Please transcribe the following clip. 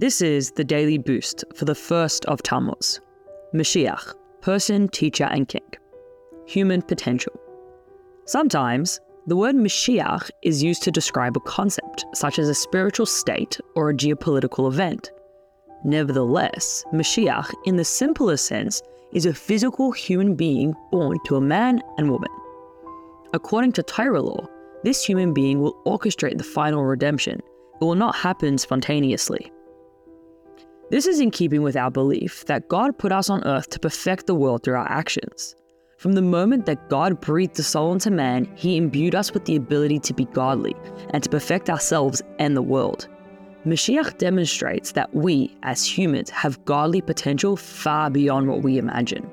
This is the daily boost for the first of Tammuz. Mashiach, person, teacher, and king. Human potential. Sometimes, the word Mashiach is used to describe a concept, such as a spiritual state or a geopolitical event. Nevertheless, Mashiach, in the simplest sense, is a physical human being born to a man and woman. According to Torah law, this human being will orchestrate the final redemption. It will not happen spontaneously. This is in keeping with our belief that God put us on earth to perfect the world through our actions. From the moment that God breathed the soul into man, he imbued us with the ability to be godly and to perfect ourselves and the world. Mashiach demonstrates that we, as humans, have godly potential far beyond what we imagine.